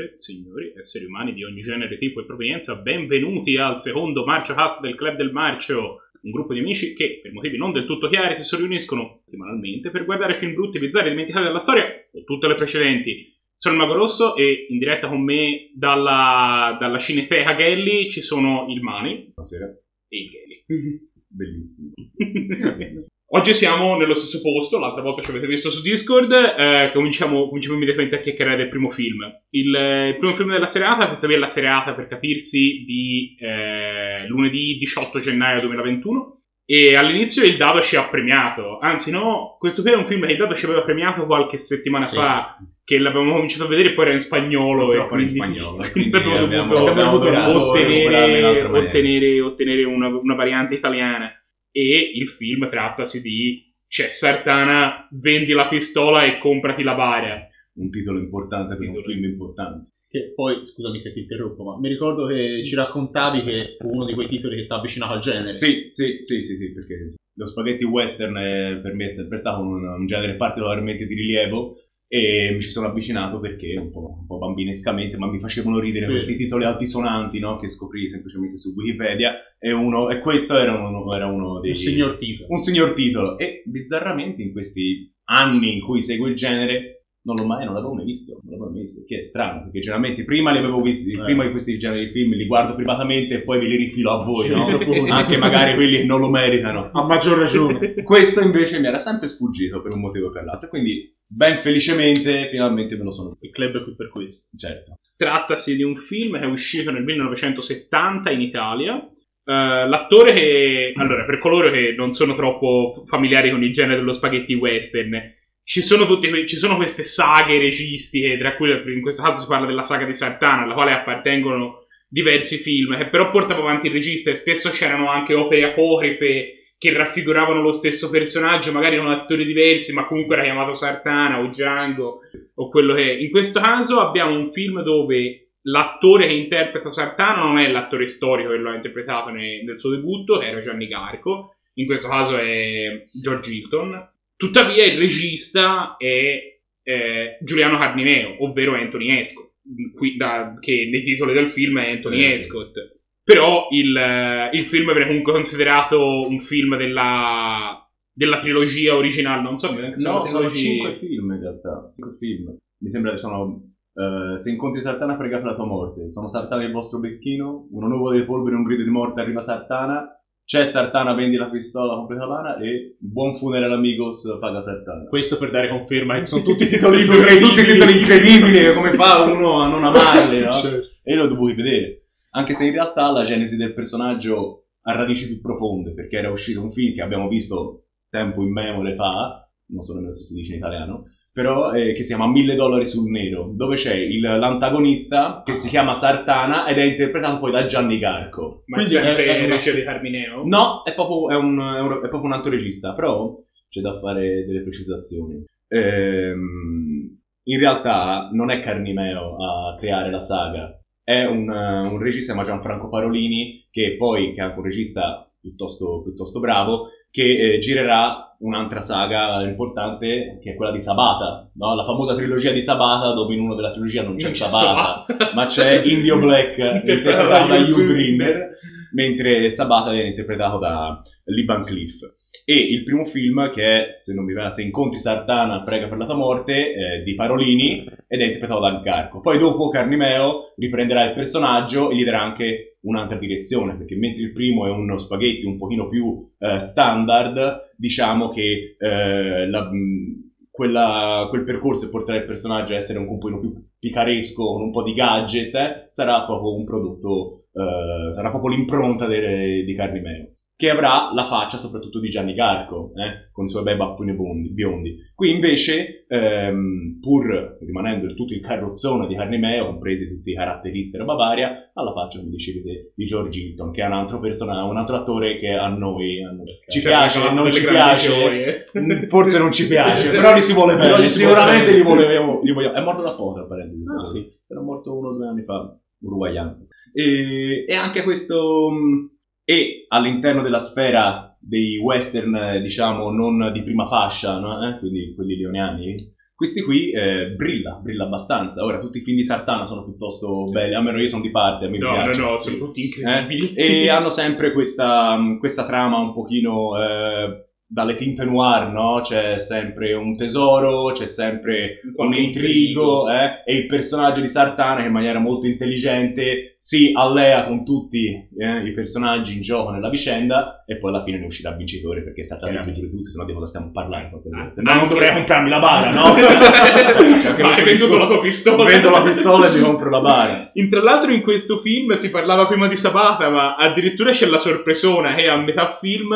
Signore, signori, esseri umani di ogni genere, tipo e provenienza, benvenuti al secondo Marcio Cast del Club del Marcio, un gruppo di amici che, per motivi non del tutto chiari, si riuniscono settimanalmente per guardare film brutti, bizzarri, dimenticati dalla storia o tutte le precedenti. Sono il Mago Rosso e in diretta con me dalla, dalla Cineteca Gelli ci sono il Mani Buonasera. e il Gelli. Bellissimo. Oggi siamo nello stesso posto, l'altra volta ci avete visto su Discord, eh, cominciamo, cominciamo immediatamente a chiacchierare del primo film. Il, eh, il primo film della serata, questa qui è la serata per capirsi di eh, lunedì 18 gennaio 2021 e all'inizio il dado ci ha premiato, anzi no, questo qui è un film che il dado ci aveva premiato qualche settimana Sì. fa, che l'avevamo cominciato a vedere e poi era in spagnolo. Purtroppo e era in spagnolo, quindi quindi abbiamo dovuto ottenere, ottenere, ottenere una, una variante italiana. E il film trattasi di c'è Sartana, vendi la pistola e comprati la bara. Un titolo importante per un film importante. Che poi, scusami se ti interrompo, ma mi ricordo che ci raccontavi che fu uno di quei titoli che ti ha avvicinato al genere. Sì, sì, sì, sì, sì, perché lo spaghetti western è- per me è sempre stato un, un genere particolarmente di rilievo e mi ci sono avvicinato perché un po', un po' bambinescamente, ma mi facevano ridere Sì. questi titoli altisonanti no? che scoprì semplicemente su Wikipedia e, uno, e questo era uno, era uno dei... Un signor titolo. un signor titolo e bizzarramente in questi anni in cui seguo il genere non l'ho mai, non l'avevo mai visto, non l'avevo mai visto, che è strano, perché generalmente prima li avevo visti, Eh. prima di questi generi di film li guardo privatamente e poi ve li rifilo a voi, no? Anche magari quelli che non lo meritano. A maggior ragione. Questo invece mi era sempre sfuggito per un motivo o per l'altro, quindi ben felicemente finalmente me lo sono Il club è qui per questo. certo. Trattasi di un film che è uscito nel 1970 in Italia. Eh, l'attore che. Allora, per coloro che non sono troppo familiari con il genere dello spaghetti western, ci sono, tutte ci sono queste saghe registiche, tra cui in questo caso si parla della saga di Sartana, alla quale appartengono diversi film, che però portava avanti il regista e spesso c'erano anche opere apocrife che raffiguravano lo stesso personaggio, magari con attori diversi, ma comunque era chiamato Sartana o Django o quello che è. In questo caso abbiamo un film dove l'attore che interpreta Sartana non è l'attore storico che lo ha interpretato ne- nel suo debutto, era Gianni Garco, in questo caso è George Hilton. Tuttavia il regista è eh, Giuliano Carnineo, ovvero Anthony Escott, qui- da- che nei titoli del film è Anthony Eh, sì. Escott. Però il, il film viene comunque considerato un film della, della trilogia originale, non so se No, sono cinque film in realtà, cinque film. Mi sembra che sono eh, Se incontri Sartana prega per la tua morte, sono Sartana il vostro becchino, una nuvola di polvere, un grido di morte, arriva Sartana, c'è Sartana, vendi la pistola, completa lana e buon funeral amigos, paga Sartana. Questo per dare conferma che sono tutti titoli tutti titoli incredibili, come fa uno a non amarli, no? Certo. E lo dovevi vedere. Anche se in realtà la genesi del personaggio ha radici più profonde, perché era uscito un film che abbiamo visto tempo immemore fa, non so nemmeno se si dice in italiano, però eh, che si chiama Mille dollari sul nero, dove c'è il- l'antagonista che si chiama Sartana ed è interpretato poi da Gianni Garco. Ma Quindi sempre è- è Reggio di Carmineo? No, è proprio, è un, è un- è proprio un altro regista, però c'è da fare delle precisazioni. Ehm, in realtà non è Carnimeo a creare la saga, è un, un regista, ma Gianfranco Parolini, che poi, che è anche un regista piuttosto, piuttosto bravo, che eh, girerà un'altra saga importante, che è quella di Sabata, no? la famosa trilogia di Sabata, dove in una della trilogia non c'è Non c'è Sabata, Sabata. ma c'è Indio Black, interpretato da Hugh Greener, mentre Sabata viene interpretato da Lee Van Cleef. E il primo film, che è, se non mi va, Se incontri Sartana, prega per la tua morte, è di Parolini, ed è interpretato da Garco. Poi dopo Carnimeo riprenderà il personaggio e gli darà anche un'altra direzione, perché mentre il primo è uno spaghetti un pochino più eh, standard, diciamo che eh, la- quella- quel percorso e portare il personaggio a essere un pochino più picaresco, con un po' di gadget, eh, sarà proprio un prodotto, eh, sarà proprio l'impronta de- di Carnimeo che avrà la faccia soprattutto di Gianni Garco, eh, con i suoi bei baffoni biondi. Qui invece, ehm, pur rimanendo il tutto in carrozzone di Carnimeo, compresi tutti i caratteristi della Bavaria, ha la faccia, come dicevete, di George Hilton, che è un altro personaggio, un altro attore che a noi noi ci piace, Delle non ci piace, gioie. Mm, forse non ci piace, però li si vuole bene, sicuramente li volevo, li vogliamo. È morto da poco, parentesi. Ah, sì. Era morto uno o due anni fa, uruguayano. E, e anche questo... E all'interno della sfera dei western, eh, diciamo, non di prima fascia, no? Eh, quindi quelli leoniani, Questi qui eh, brilla, brilla abbastanza. Ora, tutti i film di Sartana sono piuttosto belli, almeno io sono di parte, mi No, no, piacciono. no, sì. sono tutti incredibili. Eh, E hanno sempre questa, questa trama un pochino eh, dalle tinte noir, no? C'è sempre un tesoro, c'è sempre un intrigo, eh? e il personaggio di Sartana che in maniera molto intelligente si allea con tutti eh, i personaggi in gioco nella vicenda e poi alla fine ne uscirà vincitore perché Sartana è il più di tutti, se no di cosa stiamo parlando. Ah, Se no non dovrei comprarmi la bara, no? Cioè, che Ma hai venduto la tua pistola. Vendo la pistola e mi compro la bara. In, tra l'altro in questo film si parlava prima di Sabata, ma addirittura c'è la sorpresona che a metà film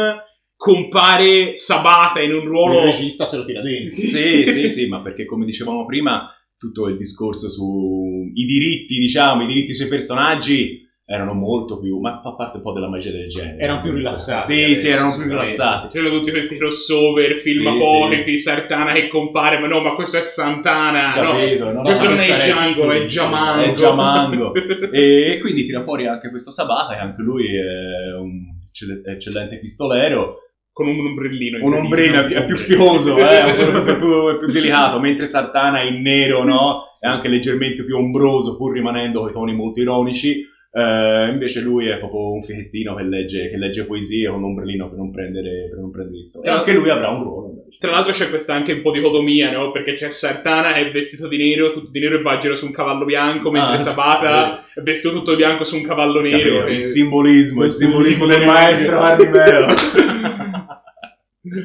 compare Sabata in un Il ruolo... regista se lo tira dentro. Sì, sì, sì, ma perché come dicevamo prima, tutto il discorso sui diritti, diciamo, i diritti sui personaggi erano molto più, ma fa parte un po' della magia del genere. Erano più rilassati Sì, adesso, sì, erano più rilassati. C'erano tutti questi crossover, film Sì, apocrifi, Sartana che compare, ma no, ma questo è Santana, Capito? No, questo no, non è Django, è Giamango. è Giamango. E quindi tira fuori anche questo Sabata, che anche lui è un eccell- eccellente pistolero. Con un ombrellino. Un ombrello è più, fioso, eh, è più, è più- delicato, mentre Sartana è in nero, no? È anche leggermente più ombroso, pur rimanendo con i toni molto ironici. Eh, invece lui è proprio un fichettino che legge, che legge poesie con un ombrellino per non prendere, per non prendere il sole. E anche lui avrà un ruolo. invece. Tra l'altro c'è questa anche un po' dicotomia, no? Perché c'è Sartana che è vestito di nero, tutto di nero e va su un cavallo bianco, mentre Ah, sì, Sabata è vestito tutto di bianco su un cavallo nero. Capito? e- Il simbolismo, il Il simbolismo del simbolismo. maestro Arrimeo.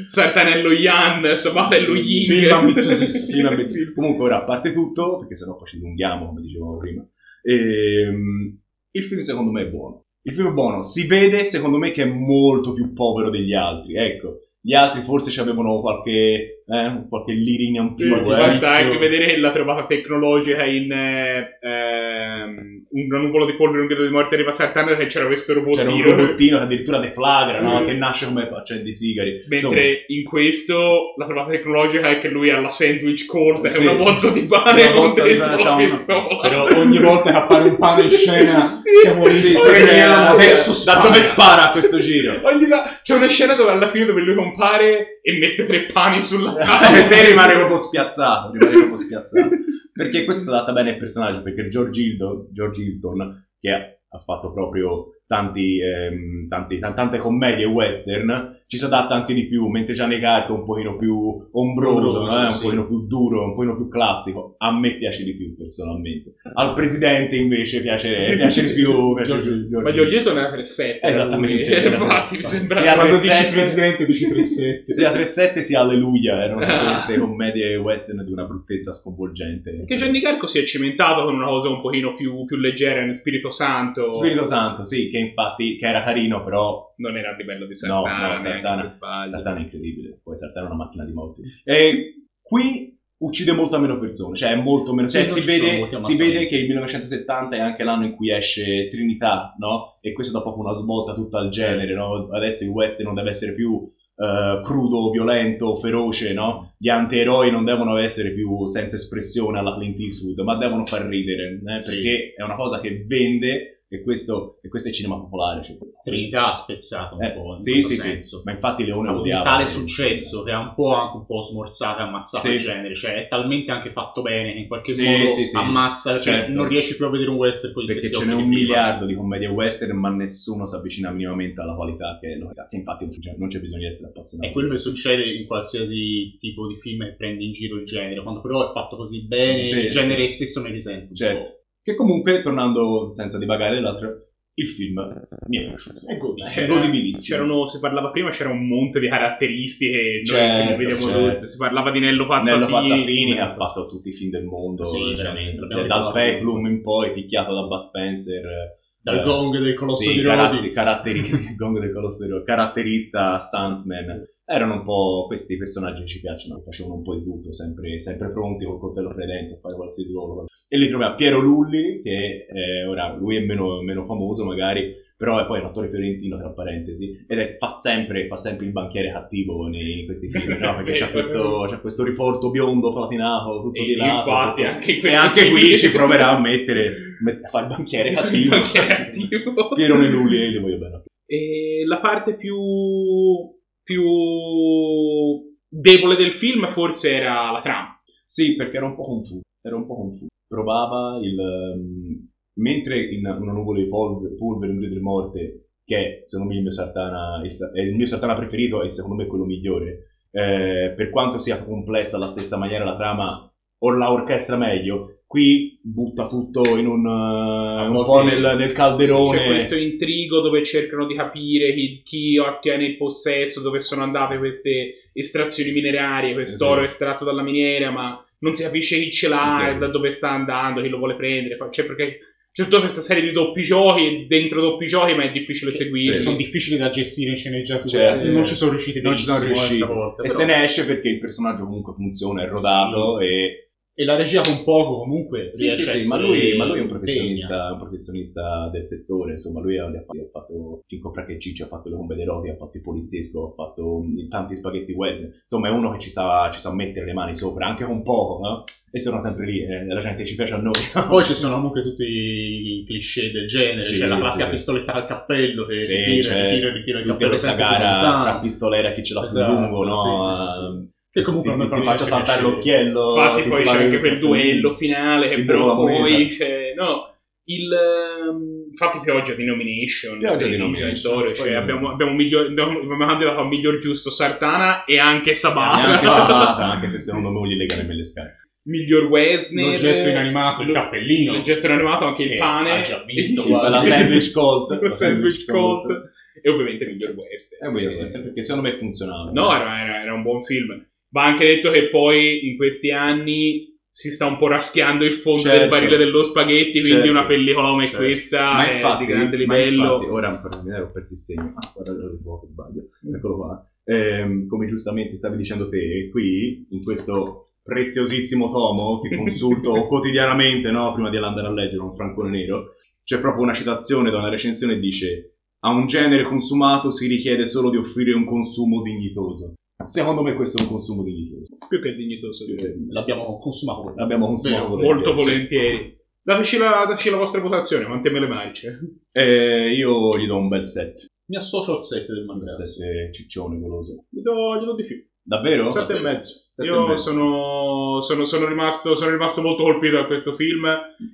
Sartana è lo Yan, Sabata è lo Ying. Film ambiziosissimo. Sì. Comunque ora, a parte tutto, perché sennò poi ci dilunghiamo, come dicevamo prima, ehm, il film secondo me è buono. Il film è buono, si vede secondo me che è molto più povero degli altri, ecco. Gli altri forse ci avevano qualche, eh, qualche lirina in Sì, più. basta anche vedere la trovata tecnologica in eh, ehm, un nuvolo di polvere, un grido di morte arriva Sartana che c'era questo C'era un robottino. che addirittura deflagra, Sì. no? che nasce come accendi i sigari. Insomma, Mentre in questo la trovata tecnologica è che lui ha la sandwich è Sì, una sì. bozza di pane Una bozza di pane, c'ha una-. Però ogni volta che appare un pane in scena Sì. siamo lì. sì, sì, adesso da dove spara a questo giro? Ogni la- C'è una scena dove alla fine dove lui compare e mette tre pani sulla Casa. te rimane proprio spiazzato, rimane proprio spiazzato. Perché questo si adatta bene ai personaggi, perché George Hilton, George Hilton, che ha fatto proprio tanti, ehm, tanti- tan- tante commedie western, ci si adatta anche di più, mentre Gianni Carco è un pochino più ombroso, Ombroso, un sì. pochino più duro, un pochino più classico. A me piace di più personalmente. Al presidente invece piace, piace di più. Piace Giorgio- più Ma Giorgetto ne era 3-7. Esattamente. Eh, Infatti, mi sembra. Sì, ha Quando 3-7. dici presidente dici 3-7. Sia 3-7 sia Alleluia, erano Ah. queste commedie western di una bruttezza sconvolgente. Perché Gianni Carco si è cimentato con una cosa un pochino più, più leggera nel Spirito Santo. Spirito Santo, sì, che infatti che era carino, però Non era a livello di No, Sartana. no, neanche Sartana-. Sartana è incredibile. Poi Sartana è una macchina di morti. E qui uccide molto meno persone, cioè è molto meno. Sì, Cioè, si, vede, si vede che il 1970 è anche l'anno in cui esce Trinità, no? E questo dà proprio una svolta tutta al genere, no? Adesso il western non deve essere più eh, crudo, violento, feroce, no? Gli antieroi non devono essere più senza espressione alla Clint Eastwood, ma devono far ridere, eh, Sì. perché è una cosa che vende e questo, e questo è cinema popolare. Cioè, Trinità ha spezzato un eh, po' in sì, sì, sì, senso. ma infatti Leone Ha avuto un odiava. tale successo che ha un po' anche un po' smorzato e ammazzato Sì. il genere, cioè è talmente anche fatto bene che in qualche Sì, modo sì, sì. ammazza, cioè Certo. non riesci più a vedere un western gli perché ce n'è un miliardo di commedie western, ma nessuno si avvicina minimamente alla qualità che, che infatti non c'è, non c'è bisogno di essere appassionato. È quello che succede in qualsiasi tipo di film che prende in giro il genere, quando però è fatto così bene, Sì, il genere stesso ne risente. un po'. Che comunque, tornando senza divagare dell'altro, il film mi è piaciuto. È godibile. È C'era- godibilissimo. Si parlava prima, c'era un monte di caratteristiche. Certo, che certo. Si parlava di Nello Pazzafini. Nello Pazzafini che ha fatto tutti i film del mondo. Sì, veramente, cioè, dal. Peplum in poi, picchiato da Bud Spencer. Dal eh, gong del colosso sì, di caratter- Rodi. caratteri- gong del colosso di Rodi, caratterista, stuntman. Erano un po' questi personaggi che ci piacciono, facevano un po' di tutto, sempre, sempre pronti col coltello credente a fare qualsiasi ruolo. E lì troviamo Piero Lulli, che eh, ora lui è meno, meno famoso magari, però è poi un attore fiorentino, tra parentesi, ed è- fa, sempre, fa sempre il banchiere cattivo nei- in questi film, no? perché c'ha questo, c'ha questo riporto biondo platinato, tutto E di là. questo- anche e anche qui ci proverà a mettere, met- a fare il banchiere cattivo. Banchiere cattivo. Piero Lulli, e li voglio bene. E la parte più, più debole del film forse era la trama. Sì, perché era un po' confuso. Era un po' confuso. Provava il. ehm, mentre in una nuvola di polvere, polvere un di morte, che secondo me il mio Sartana è il mio Sartana preferito e secondo me quello migliore. eh, per quanto sia complessa alla stessa maniera la trama, o la orchestra meglio, qui butta tutto in un, eh, un po' nel, nel calderone. C'è questo intrigo dove cercano di capire chi, chi ottiene il possesso, dove sono andate queste estrazioni minerarie, quest'oro Esatto. estratto dalla miniera, ma non si capisce chi ce l'ha, Sì. e da dove sta andando, chi lo vuole prendere. C'è perché c'è tutta questa serie di doppi giochi, dentro doppi giochi, ma è difficile seguire. Sono difficili da gestire in sceneggiatura. Certo. non ci sono riusciti non ci sono riusciti. stavolta, E però- se ne esce perché il personaggio comunque funziona, è rodato e E la regia con poco comunque Sì, riesce sì, a sì, ma lui, ma lui è un professionista, un professionista del settore, insomma, lui ha, ha fatto, Cinco Fracche e Ciccio, ha fatto le bombe dei roti, ha fatto il poliziesco, ha fatto mm, tanti spaghetti western, insomma è uno che ci sa, ci sa mettere le mani sopra, anche con poco, no? E sono sempre lì, eh, la gente ci piace a noi. Poi ci sono comunque tutti i cliché del genere, Sì, c'è la classica sì. pistoletta al cappello che Sì, ritira, ritira, ritira il Tutta cappello questa sempre più gara tra pistolera chi ce l'ha Esatto, più lungo, no? sì, sì, sì, sì. Che comunque ti, ti, sempre saltare l'occhiello. Infatti ti poi c'è anche il- quel duello finale che però poi c'è... No, il... ehm, Infatti pioggia di nomination. Pioggia di nomination. cioè Poi- abbiamo, abbiamo, miglior, abbiamo, abbiamo miglior giusto Sartana e anche Sabata. Neanche Sabata, anche se secondo me gli lega nemmeno le scarpe. miglior Wesner. L'oggetto inanimato, il cappellino. L'oggetto inanimato, anche il Che pane. ha già vinto. La sandwich colt. La sandwich colt. E ovviamente miglior Western. È un bel western, perché secondo me funzionava. No, era, era- era un buon film. Va anche detto che poi in questi anni si sta un po' raschiando il fondo Certo. del barile dello spaghetti, quindi Certo. una pellicola come Certo. questa ma è infatti, di grande ma livello. infatti, ora per me ho perso il segno. Ah, guarda, lo ritrovo che sbaglio. Eccolo qua. Ehm, come giustamente stavi dicendo te, qui in questo preziosissimo tomo che consulto quotidianamente, no, prima di andare a leggere un francone nero, c'è proprio una citazione da una recensione che dice a un genere consumato si richiede solo di offrire un consumo dignitoso. Secondo me questo è un consumo dignitoso. Più che dignitoso. direi. L'abbiamo consumato. L'abbiamo consumato Vero, molto volentieri. Dateci la, dateci la vostra votazione, quante me le marce. Eh, io gli do un bel set. Mi associo al set del Mangrasso. set ciccione goloso. Gli do, gli do di più. Davvero? Sette e mezzo. Io sono, sono, sono rimasto, sono rimasto molto colpito da questo film,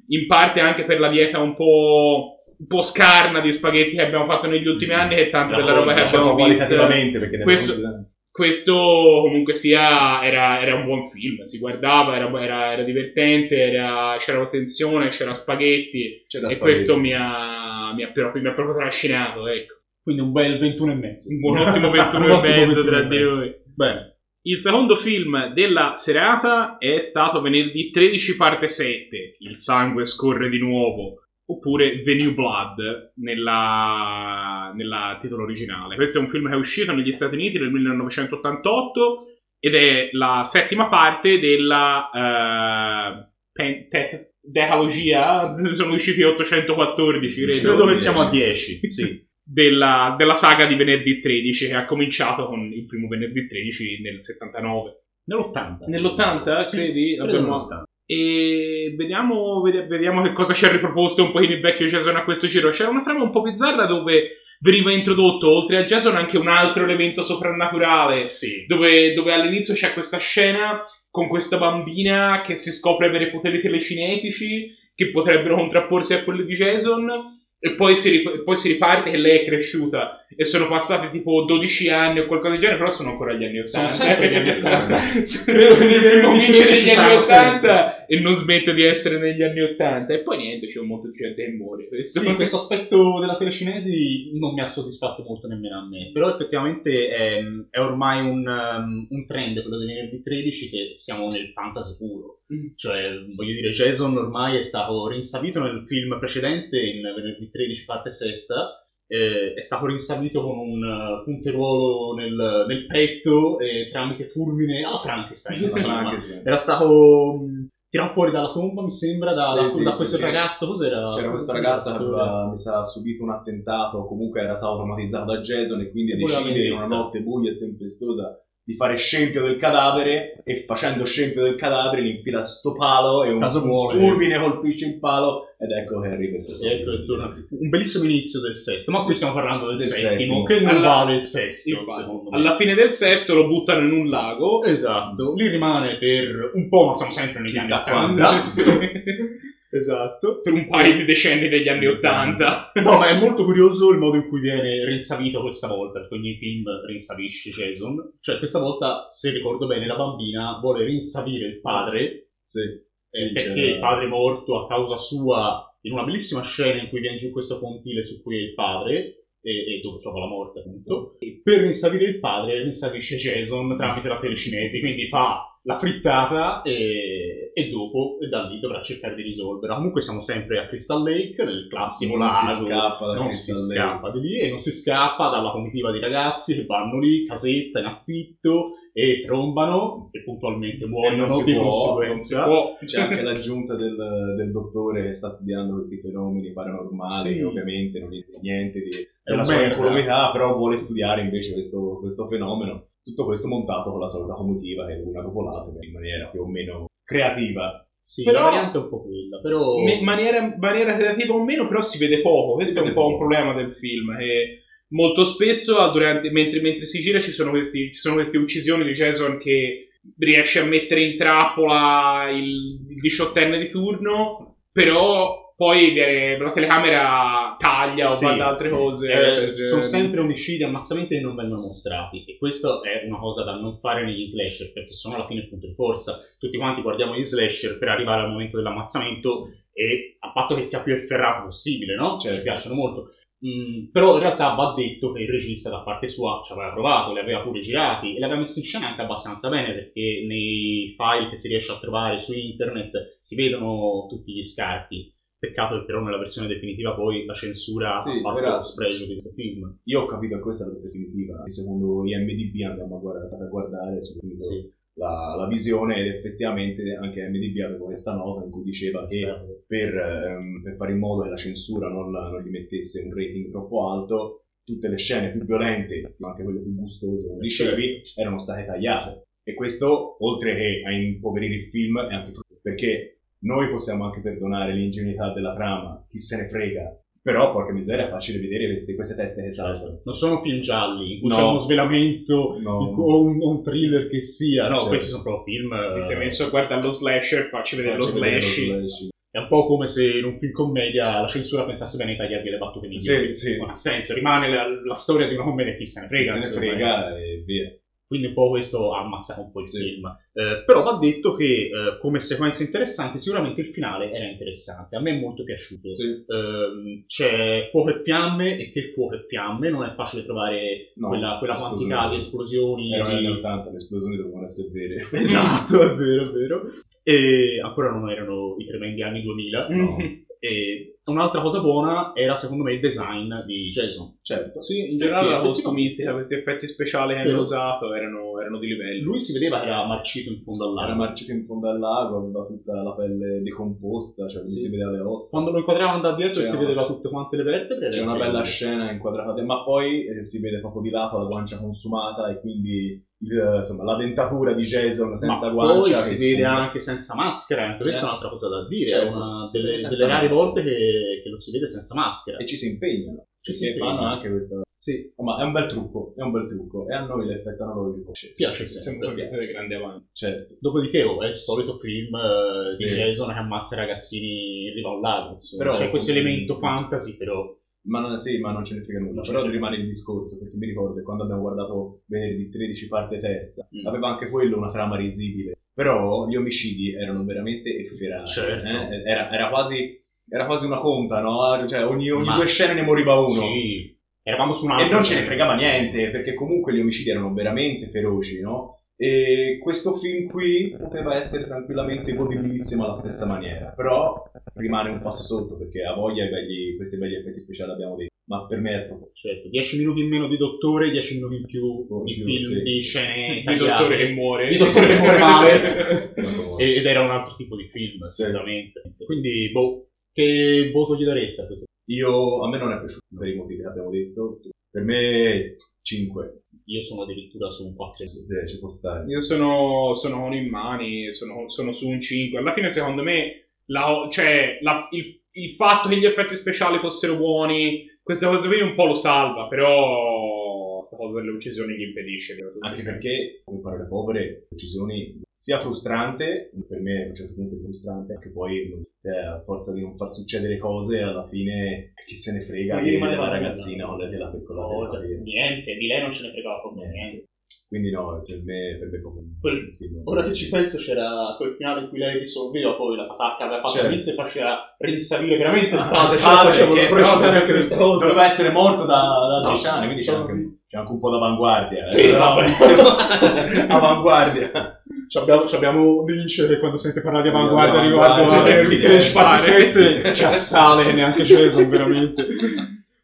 in parte anche per la dieta un po', un po' scarna di spaghetti che abbiamo fatto negli ultimi anni e tanta della roba che abbiamo visto. qualitativamente perché Questo- abbiamo- Questo comunque sia era, era un buon film, si guardava, era, era- era divertente, era- c'era tensione, c'era spaghetti c'è da e spaghetti. questo mi ha, mi ha proprio, mi ha proprio trascinato, ecco. Quindi un bel 21 e mezzo. Un buon ottimo 21 Un e mezzo 21 tra di noi. Bene. Il secondo film della serata è stato venerdì 13 parte 7, Il sangue scorre di nuovo, oppure The New Blood nella, nella titolo originale. Questo è un film che è uscito negli Stati Uniti nel 1988 ed è la settima parte della eh, pen- te- decalogia, sono usciti 814 credo, Credo che siamo a 10. Sì. della, della saga di venerdì 13 che ha cominciato con il primo venerdì 13 nel 79. Nell'80. Nell'80, Sì, credi? credo Abbiamo- nell'80. E vediamo, vedi- vediamo che cosa ci ha riproposto un pochino il vecchio Jason a questo giro. C'era una trama un po' bizzarra dove veniva introdotto, oltre a Jason, anche un altro elemento soprannaturale. Sì. Dove, dove all'inizio c'è questa scena con questa bambina che si scopre avere poteri telecinetici che potrebbero contrapporsi a quelli di Jason. E poi si, poi si riparte che lei è cresciuta e sono passati tipo 12 anni o qualcosa del genere, però sono ancora gli anni 80. Sono sempre gli anni 80. Credo che comincia negli anni saranno 80 e non smette di essere negli anni 80. E poi niente, c'è un mondo di gente che muore. Questo. Sì, questo aspetto della telecinesi non mi ha soddisfatto molto nemmeno a me, però effettivamente è, è ormai un, um, un trend, quello del venerdì 13, che siamo nel fantasy puro. Mm. Cioè, voglio dire, Jason ormai è stato rinsavito nel film precedente, in venerdì 13 parte sesta, eh, è stato rinsavito con un uh, punteruolo nel, nel petto e tramite fulmine alla Frankenstein. insomma. Era stato mh, tirato fuori dalla tomba, mi sembra, da, Sì, da- sì, da questo ragazzo. Cos'era? C'era questa ragazza che aveva, mi sa, subito un attentato, comunque era stata traumatizzata da Jason e quindi E decide in una notte buia e tempestosa di fare scempio del cadavere e facendo scempio del cadavere gli infila sto palo e un, Caso fulmine colpisce il palo ed ecco che arriva il sesto Ecco, è tornato. un bellissimo inizio del sesto, ma qui stiamo parlando del, Del settimo, settimo. che non Alla- vale il sesto, Infatti, secondo me. Alla fine del sesto lo buttano in un lago. Esatto, lì rimane per un po', ma siamo sempre negli Chissà anni 80. esatto. per un paio di decenni degli anni Ottanta. No, ma è molto curioso il modo in cui viene rinsavito questa volta, perché ogni film rinsavisce Jason. Cioè, questa volta, se ricordo bene, la bambina vuole rinsavire il padre, Sì, eh, sì, perché c'era- il padre è morto a causa sua, in una bellissima scena in cui viene giù questo pontile su cui è il padre, e, e dove trova la morte, appunto. E per rinsavire il padre, rinsavisce Jason tramite la telecinesi, quindi fa la frittata e, e dopo e da lì dovrà cercare di risolverla. Comunque siamo sempre a Crystal Lake, nel classico non si lago scappa da non si Lake. scappa di lì e non si scappa dalla comitiva di ragazzi che vanno lì, casetta in affitto e trombano e puntualmente muoiono non si di può, conseguenza. Può- C'è anche l'aggiunta del, del dottore che sta studiando questi fenomeni paranormali, Sì. ovviamente non dice niente di, È della un sua incolumità, però vuole studiare invece questo, questo fenomeno. Tutto questo montato con la solita comitiva che una dopo l'altra in maniera più o meno creativa. Sì, Però- la variante è un po' quella, però... In maniera, maniera creativa o meno, però si vede poco. Questo è un po' un problema del film. Che molto spesso, durante- mentre, mentre si gira, ci sono, questi, ci sono queste uccisioni di Jason che riesce a mettere in trappola il, il diciottenne di turno, però poi la telecamera taglia o Sì. fa altre cose. Eh, per- sono sempre omicidi, ammazzamenti che non vengono mostrati e questo è una cosa da non fare negli slasher perché sono alla fine il punto di forza. Tutti quanti guardiamo gli slasher per arrivare al momento dell'ammazzamento e a patto che sia più efferrato possibile, no? Certo. Ci piacciono molto. Mm, però in realtà va detto che il regista da parte sua ci aveva provato, li aveva pure girati e li aveva messi in scena anche abbastanza bene perché nei file che si riesce a trovare su internet si vedono tutti gli scarti. Peccato che però nella versione definitiva poi la censura Sì, ha fatto lo spregio di questo film. Io ho capito che questa è la definitiva. Secondo IMDB andiamo a guardare, a guardare Sì. la, la visione ed effettivamente anche IMDB aveva questa nota in cui diceva che per, ehm, per fare in modo che la censura non, non gli mettesse un rating troppo alto, tutte le scene più violente, anche quelle più gustose, come dicevi, erano state tagliate. E questo, oltre che a impoverire il film, è anche perché noi possiamo anche perdonare l'ingenuità della trama, chi se ne frega, però porca miseria è facile vedere queste, queste teste che saltano. Non sono film gialli in cui No. c'è uno svelamento No. o un, un thriller che sia. No, Certo. questi sono proprio film. Ti sei eh, messo a guardare lo slasher, facci vedere lo vedere slash. lo slash. È un po' come se in un film commedia la censura pensasse bene ai tagliargli le battute migliori. Sì, sì. Non ha senso, rimane la, la storia di una commedia chi se ne frega. Se ne frega e via. Quindi un po' questo ha ammazzato un po' il film. Eh, però va detto che eh, come sequenza interessante sicuramente il finale era interessante. A me è molto piaciuto. Sì. Ehm, c'è fuoco e fiamme e che fuoco e fiamme non è facile trovare No, quella, quella quantità di esplosioni Era di- 80, le esplosioni dovevano essere vere. esatto è vero è vero e ancora non erano i tremendi anni 2000 No. e un'altra cosa buona era secondo me il design di Jason Certo. Sì, in generale la costumistica, questi effetti speciali che hanno usato erano, erano di livello. lui si vedeva che era marcito in fondo Era all'aria marcito in fondo al lago, aveva tutta la pelle decomposta, cioè Sì. si vedeva le ossa. quando lo inquadravano da dietro e C'è si vedeva tutte quante le vertebre C'è era una bella scena inquadrata, ma poi eh, si vede proprio di lato la guancia consumata e quindi il- insomma, la dentatura di Jason senza ma guancia. poi si vede anche senza maschera anche questa Eh. è un'altra cosa da dire Certo, è una delle, delle rare volte che, che lo si vede senza maschera E ci si impegnano. Ci si si impegnano. anche questa... sì Ma è un bel trucco, è un bel trucco. E a noi l'effetto analogico piace sempre questi dei grandi avanti. Certo. Dopodiché oh, è il solito film eh, di Sì. Jason che ammazza i ragazzini in riva a un lago. insomma. Però- C'è questo elemento fantasy, però. Ma non, sì, ma non ce ne frega nulla. Però rimane il discorso, perché mi ricordo che quando abbiamo guardato venerdì 13 parte terza, Mm. aveva anche quello una trama risibile. Però gli omicidi erano veramente efferati. Certo. eh. Era, era quasi, era quasi una conta, no? Cioè ogni, ogni Ma- due scene ne moriva uno. Sì. Eravamo su un E altro. non ce ne fregava niente, perché comunque gli omicidi erano veramente feroci, no? E questo film qui poteva essere tranquillamente godibilissimo alla stessa maniera, però rimane un passo sotto perché ha voglia i belli- questi belli effetti speciali abbiamo detto, ma per me è troppo. Certo, 10 minuti in meno di dottore, 10 minuti in più di più, film, sì. di scene tagliate. dottore che muore. Il dottore che muore male. Ed era un altro tipo di film, sicuramente. Quindi, boh, che voto gli daresti a questo? Io, a me non è piaciuto per i motivi che abbiamo detto. Per me 5. Io sono addirittura su un 4 Eh, ci può stare. Io sono, sono con i mani, sono, sono su un 5. Alla fine, secondo me, la- cioè, la- il, il fatto che gli effetti speciali fossero buoni, questa cosa qui un po' lo salva, però questa cosa delle uccisioni gli impedisce. Anche perché, come parole povere, uccisioni sia frustrante, per me a un certo punto è frustrante, anche poi non- eh, a forza di non far succedere cose, alla fine chi se ne frega Ma gli di rimaneva la ragazzina con la tela con la Oh, cioè, niente, di lei non ce ne fregava proprio niente. Quindi no, per me, per me proprio Quel- film. Ora che ci penso c'era quel finale in cui lei risolveva poi la patacca aveva fatto Certo. all'inizio e faceva rinsalire veramente il Ah, padre, cioè facevano che recitare però anche questa cosa. Doveva essere morto da, da No. 10 anni, quindi c'è anche, c'è anche un po' d'avanguardia. eh. Sì, Però- vabbè. avanguardia. Ci abbiamo, ci abbiamo che quando sente parlare di avanguardia di riguardo a eh, 1347 ci assale che neanche Jason veramente.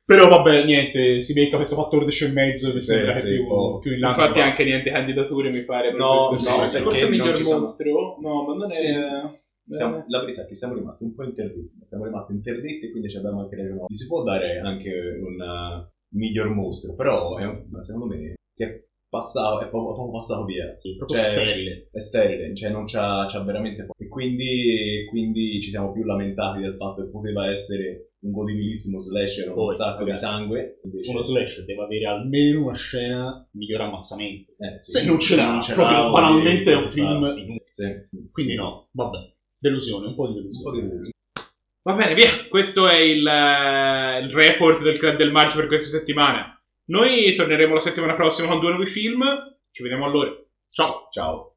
Però vabbè, niente, si becca questo 14 e mezzo e mi Sì, sembra che sì, più, po'. più in là. Infatti, che va. anche niente candidature mi pare. Per No, questo no, film. perché forse miglior ci sono- mostro. No, ma non Sì. è. Siamo- la verità è che siamo rimasti un po' interdetti. Siamo rimasti interdetti e quindi ci abbiamo anche ragione. Gli si può dare anche un uh, miglior mostro, però è un- secondo me che è passato, è proprio, proprio passato via. Sì, proprio Cioè, sterile. È sterile, cioè non c'ha, c'ha veramente poco. E quindi, quindi ci siamo più lamentati del fatto che poteva essere un godibilissimo slasher con un sacco ragazzi, di sangue. Invece, Uno slash deve avere almeno una scena miglior ammazzamento. eh, sì, Se non ce l'ha, ce proprio l'ha, banalmente è un film inutile. Sì. Quindi no, vabbè. Delusione, un po' di Un po' delusione. di- Va bene, via. Questo è il, eh, il report del Club del Maggio per questa settimana. Noi torneremo la settimana prossima con due nuovi film. Ci vediamo allora. Ciao. Ciao.